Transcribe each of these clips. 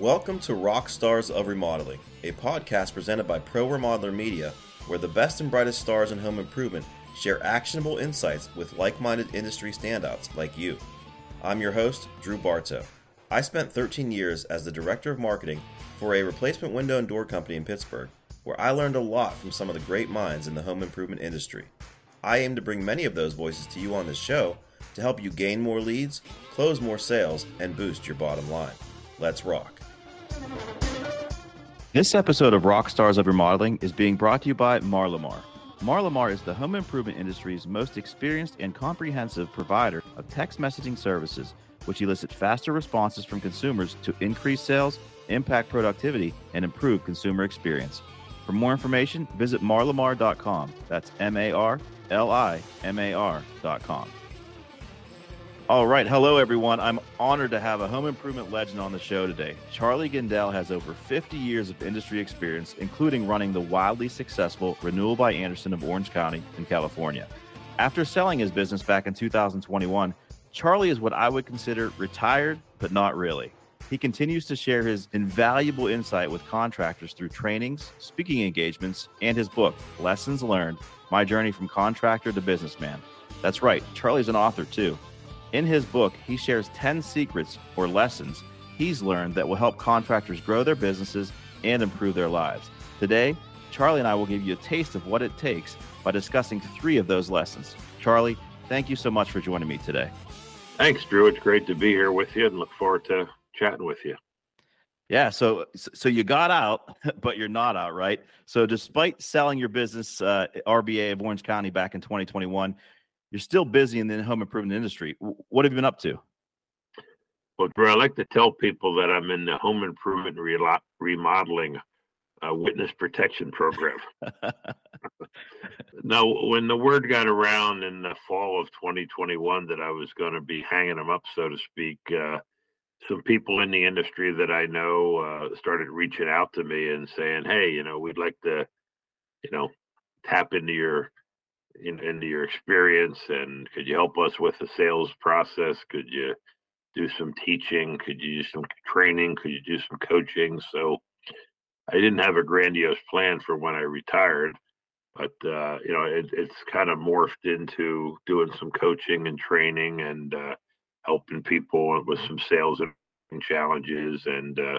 Welcome to Rock Stars of Remodeling, a podcast presented by Pro Remodeler Media, where the best and brightest stars in home improvement share actionable insights with like minded industry standouts like you. I'm your host, Drew Barto. I spent 13 years as the director of marketing for a replacement window and door company in Pittsburgh, where I learned a lot from some of the great minds in the home improvement industry. I aim to bring many of those voices to you on this show to help you gain more leads, close more sales, and boost your bottom line. Let's rock. This episode of Rock Stars of Remodeling is being brought to you by Marlimar. Marlimar is the home improvement industry's most experienced and comprehensive provider of text messaging services, which elicit faster responses from consumers to increase sales, impact productivity, and improve consumer experience. For more information, visit marlimar.com. That's M A R L I M A R.com. All right. Hello, everyone. I'm honored to have a home improvement legend on the show today. Charlie Gindele has over 50 years of industry experience, including running the wildly successful Renewal by Andersen of Orange County in California. After selling his business back in 2021, Charlie is what I would consider retired, but not really. He continues to share his invaluable insight with contractors through trainings, speaking engagements, and his book, Lessons Learned My Journey from Contractor to Businessman. That's right, Charlie's an author too. In his book, he shares 10 secrets or lessons he's learned that will help contractors grow their businesses and improve their lives. Today, Charlie and I will give you a taste of what it takes by discussing three of those lessons. Charlie, thank you so much for joining me today. Thanks, Drew. It's great to be here with you and look forward to chatting with you. Yeah, so so you got out, but you're not out, right? So despite selling your business, uh, RBA of Orange County back in 2021, you're still busy in the home improvement industry. What have you been up to? Well, Drew, I like to tell people that I'm in the home improvement remodeling uh, witness protection program. now, when the word got around in the fall of 2021 that I was going to be hanging them up, so to speak, uh, some people in the industry that I know uh, started reaching out to me and saying, "Hey, you know, we'd like to, you know, tap into your in, into your experience and could you help us with the sales process? Could you do some teaching? Could you do some training? Could you do some coaching?" So I didn't have a grandiose plan for when I retired, but uh, you know, it, it's kind of morphed into doing some coaching and training and uh, helping people with some sales and challenges and uh,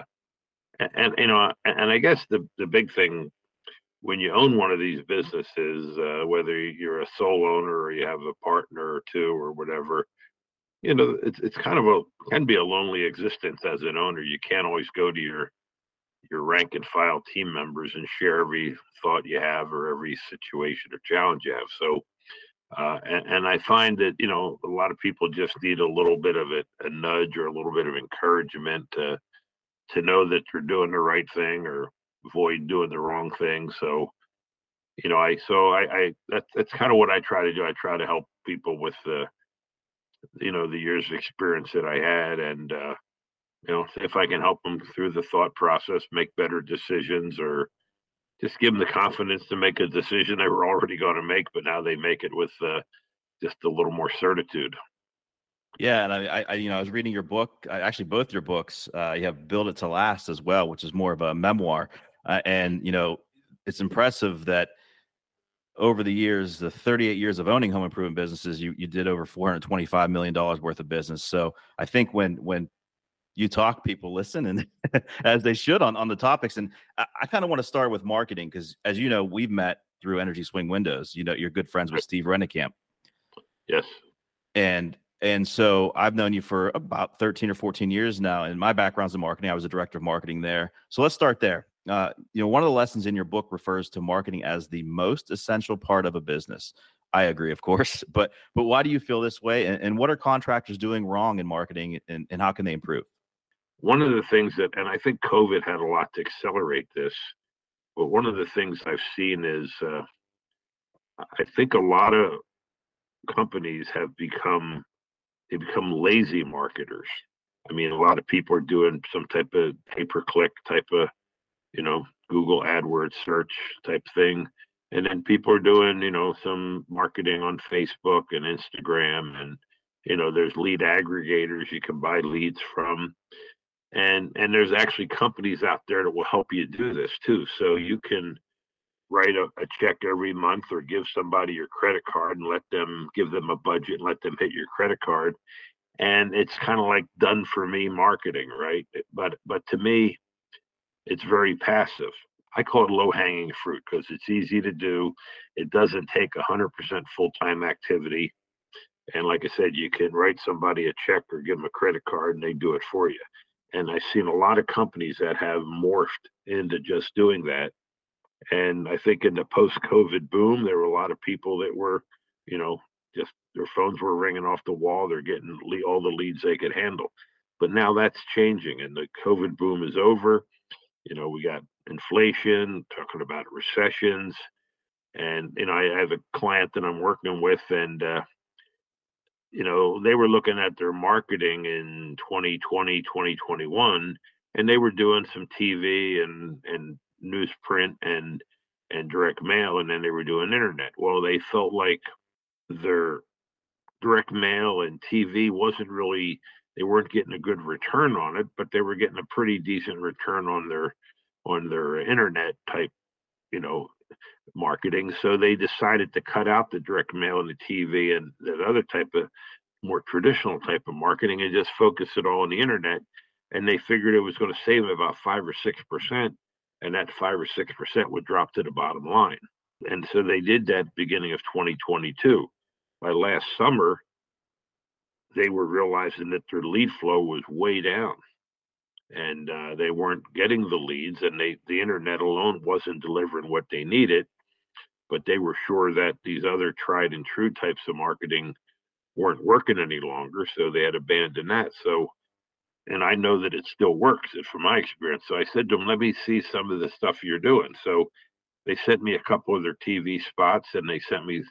and, you know, and I guess the the big thing when you own one of these businesses, uh, whether you're a sole owner or you have a partner or two or whatever, you know, it's it's kind of a can be a lonely existence as an owner. You can't always go to your your rank and file team members and share every thought you have or every situation or challenge you have. So, uh, and, and, I find that you know a lot of people just need a little bit of it, a nudge or a little bit of encouragement to to know that you're doing the right thing or avoid doing the wrong thing. So, you know, I so I, I that's that's kind of what I try to do. I try to help people with the, you know, the years of experience that I had, and uh, you know, if I can help them through the thought process, make better decisions, or just give them the confidence to make a decision they were already going to make, but now they make it with uh, just a little more certitude. Yeah, and I, I, you know, I was reading your book. Actually, both your books. Uh, you have "Build It to Last" as well, which is more of a memoir. Uh, and you know, it's impressive that over the years, the 38 years of owning home improvement businesses, you you did over 425 million dollars worth of business. So I think when when you talk, people listen, and as they should on on the topics. And I, I kind of want to start with marketing because, as you know, we've met through Energy Swing Windows. You know, you're good friends with Steve Rennekamp. Yes. And and so I've known you for about 13 or 14 years now. And my background's in marketing. I was a director of marketing there. So let's start there uh, you know, one of the lessons in your book refers to marketing as the most essential part of a business. I agree, of course, but but why do you feel this way? And, and what are contractors doing wrong in marketing, and, and how can they improve? One of the things that, and I think COVID had a lot to accelerate this, but one of the things I've seen is, uh, I think a lot of companies have become they become lazy marketers. I mean, a lot of people are doing some type of pay per click type of you know, Google AdWords search type thing. And then people are doing, you know, some marketing on Facebook and Instagram and you know, there's lead aggregators you can buy leads from. and and there's actually companies out there that will help you do this too so you can write a, a, check every month or give somebody your credit card and let them give them a budget and let them hit your credit card and it's kind of like done for me marketing right but but to me it's very passive i call it low hanging fruit because it's easy to do it doesn't take 100% full-time activity and like i said you can write somebody a check or give them a credit card and they do it for you and i've seen a lot of companies that have morphed into just doing that and i think in the post-covid boom there were a lot of people that were you know just their phones were ringing off the wall. They're getting all the leads they could handle. But now that's changing, and the COVID boom is over. You know, we got inflation, talking about recessions, and you know, I have a client that I'm working with, and uh, you know, they were looking at their marketing in 2020, 2021, and they were doing some TV and and newsprint and and direct mail, and then they were doing internet. Well, they felt like their direct mail and TV wasn't really they weren't getting a good return on it, but they were getting a pretty decent return on their on their internet type, you know, marketing. So they decided to cut out the direct mail and the TV and that other type of more traditional type of marketing and just focus it all on the internet. And they figured it was going to save them about five or six percent, and that five or six percent would drop to the bottom line. And so they did that beginning of 2022. By last summer, they were realizing that their lead flow was way down and uh, they weren't getting the leads and they the internet alone wasn't delivering what they needed but they were sure that these other tried and true types of marketing weren't working any longer so they had abandoned that so and i know that it still works from my experience so i said to them let me see some of the stuff you're doing so they sent me a couple of their TV spots and they sent me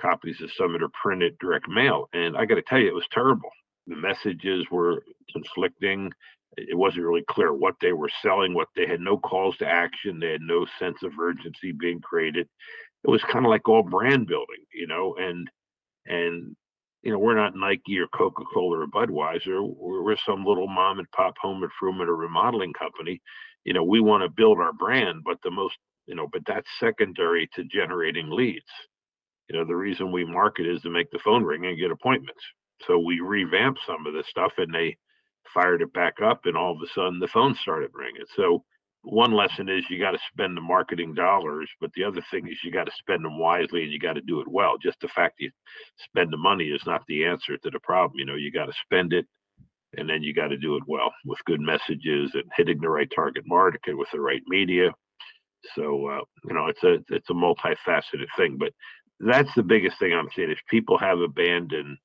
copies of some of their printed direct mail. And I got to tell you, it was terrible. The messages were conflicting. It wasn't really clear what they were selling, what they had no calls to action. They had no sense of urgency being created. It was kind of like all brand building, you know, and, and, you know, we're not Nike or Coca Cola or Budweiser. We're, we're some little mom and pop home improvement or remodeling company. You know, we want to build our brand, but the most you know, but that's secondary to generating leads. You know, the reason we market is to make the phone ring and get appointments. So we revamped some of this stuff and they fired it back up and all of a sudden the phone started ringing. So one lesson is you got to spend the marketing dollars, but the other thing is you got to spend them wisely and you got to do it well. Just the fact you spend the money is not the answer to the problem. You know, you got to spend it and then you got to do it well with good messages and hitting the right target market with the right media so uh, you know, it's a it's a multifaceted thing, but that's the biggest thing I'm seeing is people have abandoned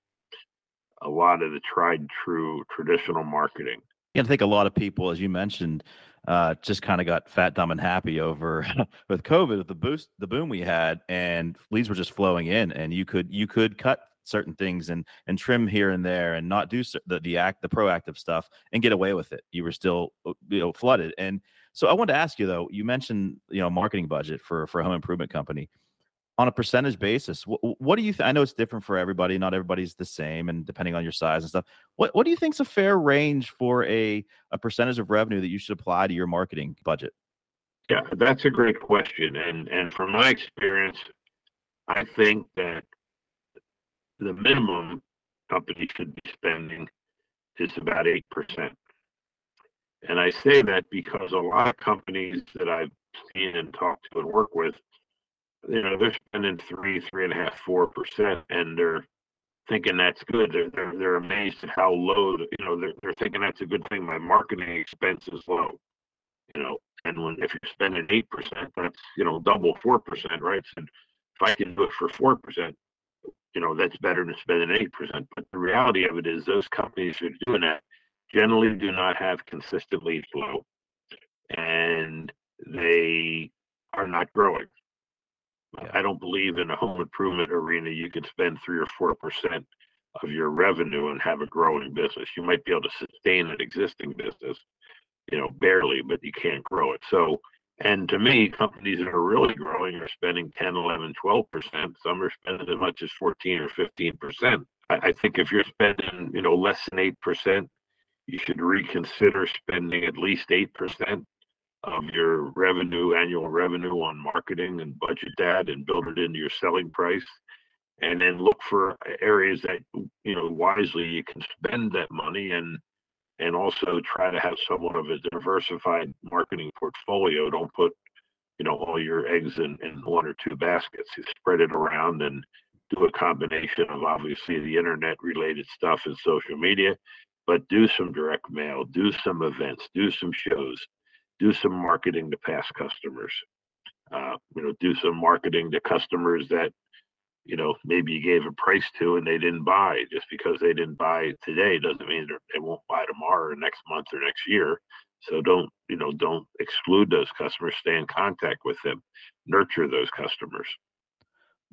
a lot of the tried and true traditional marketing. Yeah, I think a lot of people, as you mentioned, uh, just kind of got fat, dumb, and happy over with COVID, with the boost, the boom we had, and leads were just flowing in, and you could you could cut certain things and and trim here and there and not do the the act the proactive stuff and get away with it. You were still uh, you know flooded, and so I wanted to ask you though. You mentioned you know marketing budget for for a home improvement company on a percentage basis. What, what do you? Th- I know it's different for everybody. Not everybody's the same, and depending on your size and stuff. What What do you think is a fair range for a a percentage of revenue that you should apply to your marketing budget? Yeah, that's a great question, and and from my experience, I think that the minimum company should be spending is about eight percent. And I say that because a lot of companies that I've seen and talked to and work with, you know, they're spending three, three and a half, four percent, and they're thinking that's good. They're, they're they're amazed at how low. You know, they're they're thinking that's a good thing. My marketing expense is low. You know, and when if you're spending eight percent, that's you know double four percent, right? So if I can do it for four percent, you know, that's better than spending eight percent. But the reality of it is, those companies who are doing that generally do not have consistent lead flow and they are not growing. Yeah. I don't believe in a home improvement arena you could spend three or four percent of your revenue and have a growing business. You might be able to sustain an existing business, you know, barely, but you can't grow it. So, and to me, companies that are really growing are spending 10, 11, 12%. Some are spending as much as 14 or 15%. I, I think if you're spending, you know, less than 8%, you should reconsider spending at least 8% of your revenue, annual revenue on marketing and budget that and build it into your selling price. And then look for areas that, you know, wisely you can spend that money and and also try to have somewhat of a diversified marketing portfolio. Don't put, you know, all your eggs in, in one or two baskets. You spread it around and do a combination of obviously the internet related stuff and social media, but do some direct mail, do some events, do some shows, do some marketing to past customers. Uh, you know, do some marketing to customers that you know maybe you gave a price to and they didn't buy. Just because they didn't buy today doesn't mean they won't buy tomorrow or next month or next year. So don't you know don't exclude those customers. Stay in contact with them. Nurture those customers.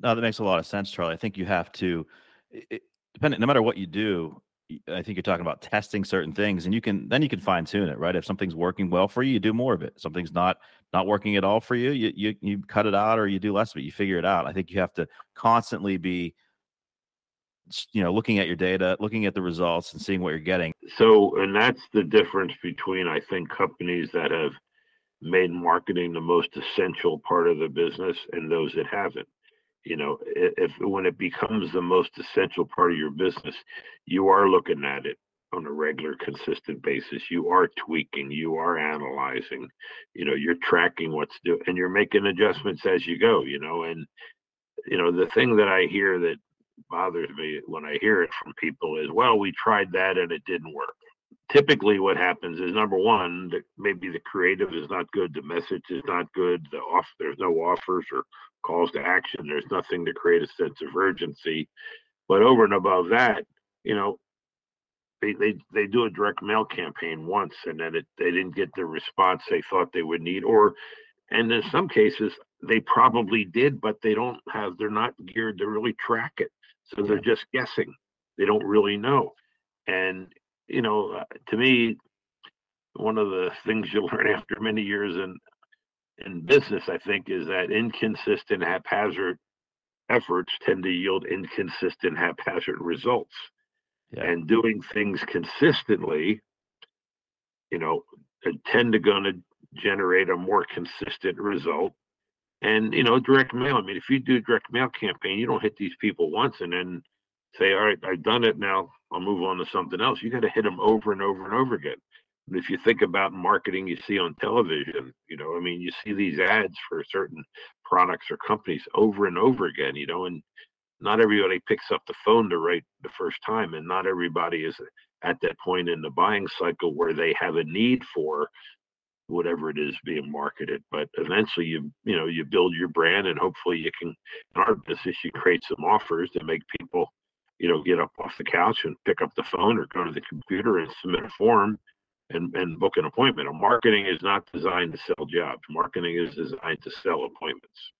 No, that makes a lot of sense, Charlie. I think you have to, it, depending, no matter what you do, I think you're talking about testing certain things, and you can then you can fine tune it, right? If something's working well for you, you do more of it. Something's not not working at all for you, you you you cut it out or you do less of it. You figure it out. I think you have to constantly be, you know, looking at your data, looking at the results, and seeing what you're getting. So, and that's the difference between I think companies that have made marketing the most essential part of the business and those that haven't you know if when it becomes the most essential part of your business you are looking at it on a regular consistent basis. You are tweaking you are analyzing you know you're tracking what's doing and you're making adjustments as you go you know and you know the thing that i hear that bothers me when i hear it from people is well we tried that and it didn't work typically what happens is number one that maybe the creative is not good the message is not good the off there's no offers or calls to action. There's nothing to create a sense of urgency. But over and above that, you know, they they, they do a direct mail campaign once and then it, they didn't get the response they thought they would need. Or and in some cases they probably did, but they don't have they're not geared to really track it. So they're just guessing. They don't really know. And you know, uh, to me, one of the things you learn after many years in in business, I think, is that inconsistent, haphazard efforts tend to yield inconsistent, haphazard results. Yeah. And doing things consistently, you know, tend to going to generate a more consistent result. And you know, direct mail. I mean, if you do a direct mail campaign, you don't hit these people once and then say, "All right, I've done it. Now I'll move on to something else." You got to hit them over and over and over again And if you think about marketing you see on television, you know, I mean, you see these ads for certain products or companies over and over again, you know, and not everybody picks up the phone to write the first time, and not everybody is at that point in the buying cycle where they have a need for whatever it is being marketed. But eventually, you you know, you build your brand, and hopefully, you can. In our business, you create some offers to make people, you know, get up off the couch and pick up the phone or go to the computer and submit a form and, and book an appointment. A marketing is not designed to sell jobs. Marketing is designed to sell appointments.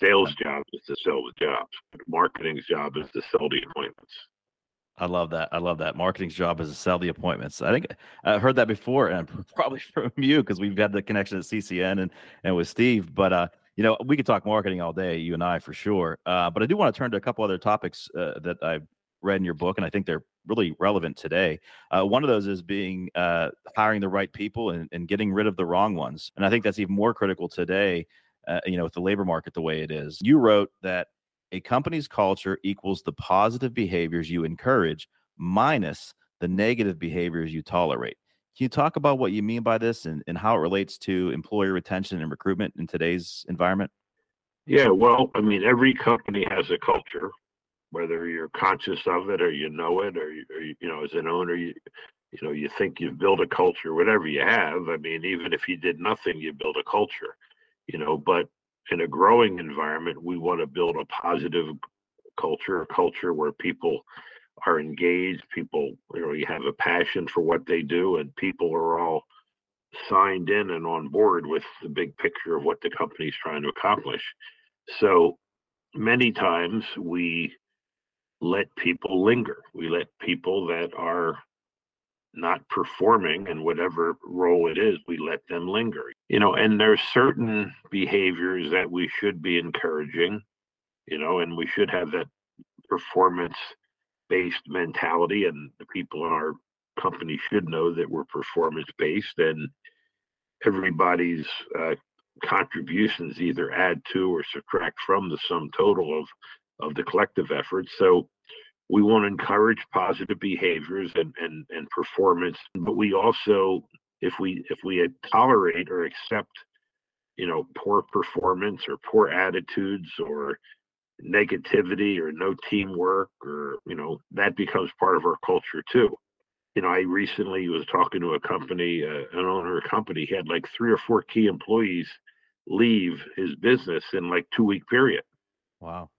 Sales job is to sell the jobs. Marketing's job is to sell the appointments. I love that. I love that. Marketing's job is to sell the appointments. I think I heard that before, and probably from you because we've had the connection at CCN and and with Steve. But uh, you know, we could talk marketing all day, you and I for sure. Uh, but I do want to turn to a couple other topics uh, that I've read in your book, and I think they're really relevant today. Uh, one of those is being uh, hiring the right people and, and, getting rid of the wrong ones, and I think that's even more critical today. Uh, you know, with the labor market the way it is. You wrote that a company's culture equals the positive behaviors you encourage minus the negative behaviors you tolerate. Can you talk about what you mean by this and, and how it relates to employee retention and recruitment in today's environment? Yeah, well, I mean, every company has a culture, whether you're conscious of it or you know it or you, or you, know as an owner you you know you think you've built a culture whatever you have i mean even if you did nothing you build a culture you know but in a growing environment we want to build a positive culture a culture where people are engaged people you know you have a passion for what they do and people are all signed in and on board with the big picture of what the company's trying to accomplish so many times we let people linger. We let people that are not performing in whatever role it is, we let them linger. You know, and there's certain behaviors that we should be encouraging, you know, and we should have that performance based mentality and the people in our company should know that we're performance based and everybody's uh, contributions either add to or subtract from the sum total of of the collective effort. So we want to encourage positive behaviors and, and, and performance, but we also, if we if we tolerate or accept, you know, poor performance or poor attitudes or negativity or no teamwork or you know that becomes part of our culture too. You know i recently was talking to a company uh, an owner of a company. He had like three or four key employees leave his business in like two week period. Wow.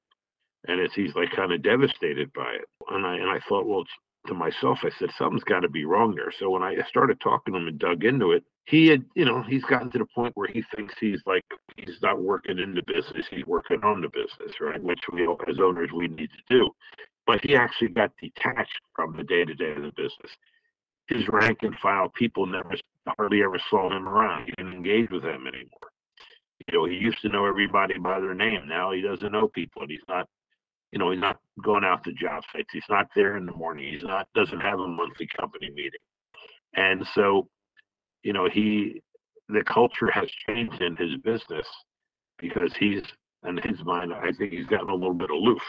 And it's he's like kind of devastated by it. And i and i thought well to myself i said something's got to be wrong there so when i started talking to him and dug into it he had, you know, he's gotten to the point where he thinks he's like he's not working in the business, he's working on the business, right? Which we as owners we need to do. But he actually got detached from the day to day of the business. His rank and file people never hardly ever saw him around. He didn't engage with them anymore. You know, he used to know everybody by their name. Now he doesn't know people and he's not you know, he's not going out to job sites. He's not there in the morning. He's not doesn't have a monthly company meeting. And so you know, he the culture has changed in his business because he's in his mind, I think he's gotten a little bit aloof.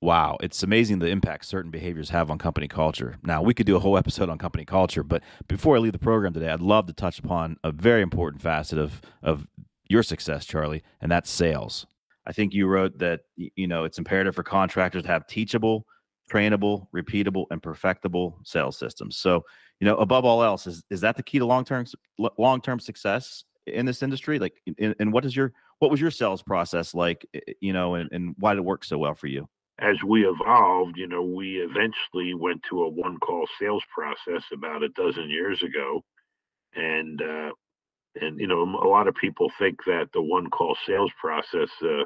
Wow, it's amazing the impact certain behaviors have on company culture. Now, we could do a whole episode on company culture, but before I leave the program today, I'd love to touch upon a very important facet of of your success, Charlie, and that's sales. I think you wrote that you know it's imperative for contractors to have teachable, trainable, repeatable, and perfectible sales systems. So, you know, above all else, is is that the key to long term long term success in this industry? Like, in, and what is your what was your sales process like? You know, and, and why did it work so well for you? As we evolved, you know, we eventually went to a one call sales process about a dozen years ago, and uh, and you know, a lot of people think that the one call sales process, uh,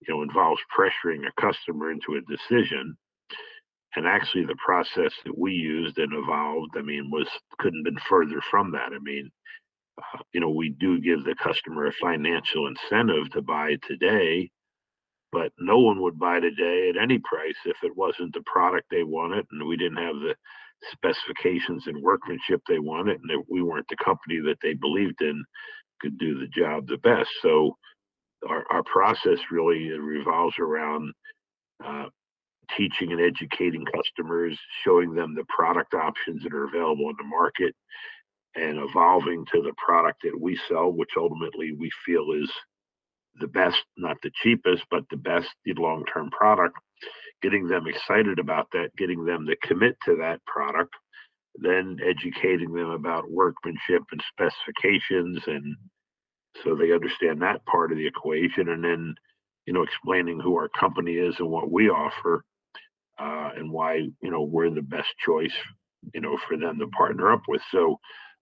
you know, involves pressuring a customer into a decision. And actually the process that we used and evolved i mean was couldn't have been further from that. I mean uh, you know we do give the customer a financial incentive to buy today but no one would buy today at any price if it wasn't the product they wanted and we didn't have the specifications and workmanship they wanted and if we weren't the company that they believed in could do the job the best so our, our process really revolves around uh, teaching and educating customers, showing them the product options that are available in the market, and evolving to the product that we sell, which ultimately we feel is the best, not the cheapest, but the best long term product. Getting them excited about that, getting them to commit to that product, then educating them about workmanship and specifications and so they understand that part of the equation and then you know explaining who our company is and what we offer uh, and why you know we're the best choice you know for them to partner up with. So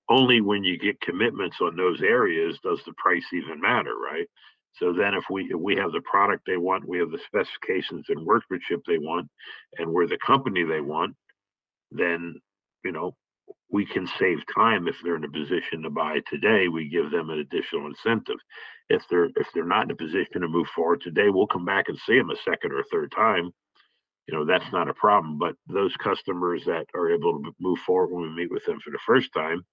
only when you get commitments on those areas does the price even matter right so then if we if we have the product they want we have the specifications and workmanship they want and we're the company they want then you know we can save time if they're in a position to buy today we give them an additional incentive. If they're if they're not in a position to move forward today we'll come back and see them a second or third time. You know that's not a problem but those customers that are able to move forward when we meet with them for the first time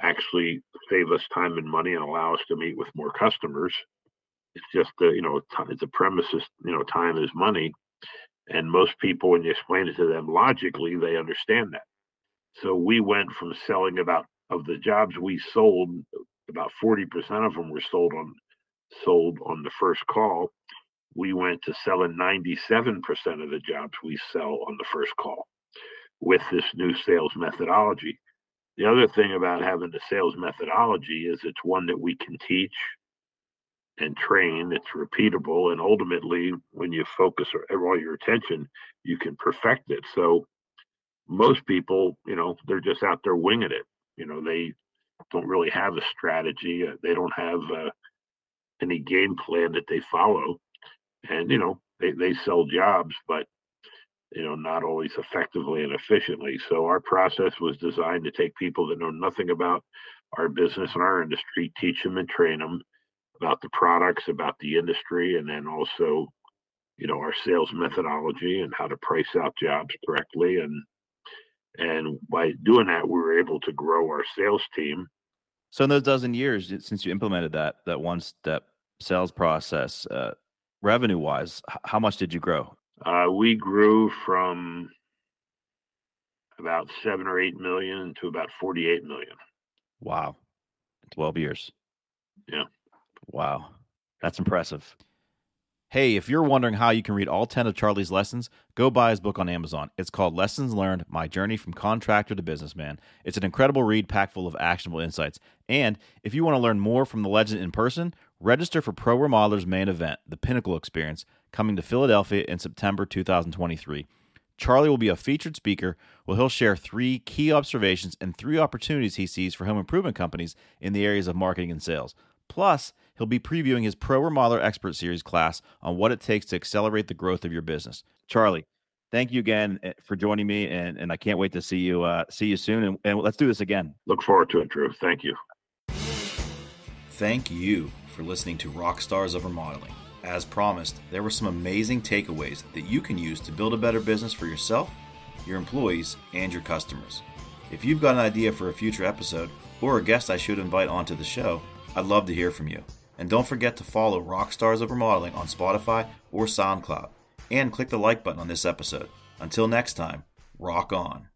actually save us time and money and allow us to meet with more customers it's just uh, you know it's a premises you know time is money. And most people when you explain it to them logically they understand that. So we went from selling about of the jobs we sold about 40% of them were sold on sold on the first call. We went to selling 97% of the jobs we sell on the first call with this new sales methodology. The other thing about having the sales methodology is it's one that we can teach and train, it's repeatable, and ultimately, when you focus all your attention, you can perfect it. So, most people, you know, they're just out there winging it. You know, they don't really have a strategy, uh, they don't have uh, any game plan that they follow and you know they, they sell jobs but you know not always effectively and efficiently so our process was designed to take people that know nothing about our business and our industry teach them and train them about the products about the industry and then also you know our sales methodology and how to price out jobs correctly and And by doing that, we were able to grow our sales team. So in those dozen years since you implemented that that one step sales process, uh, revenue wise, how much did you grow? Uh, we grew from about seven or eight million to about 48 million. Wow. 12 years. Yeah. Wow. That's impressive. Hey, if you're wondering how you can read all 10 of Charlie's lessons, go buy his book on Amazon. It's called Lessons Learned My Journey from Contractor to Businessman. It's an incredible read packed full of actionable insights. And if you want to learn more from the legend in person, register for Pro Remodeler's main event, the Pinnacle Experience, coming to Philadelphia in September 2023. Charlie will be a featured speaker where he'll share three key observations and three opportunities he sees for home improvement companies in the areas of marketing and sales. Plus, he'll be previewing his Pro Remodeler Expert Series class on what it takes to accelerate the growth of your business. Charlie, thank you again eh, for joining me, and, and I can't wait to see you uh, see you soon. And, and let's do this again. Look forward to it, Drew. Thank you. Thank you for listening to Rock Stars of Remodeling. As promised, there were some amazing takeaways that you can use to build a better business for yourself, your employees, and your customers. If you've got an idea for a future episode or a guest I should invite onto the show, I'd love to hear from you. And don't forget to follow Rockstars of Remodeling on Spotify or SoundCloud. And click the like button on this episode. Until next time, rock on.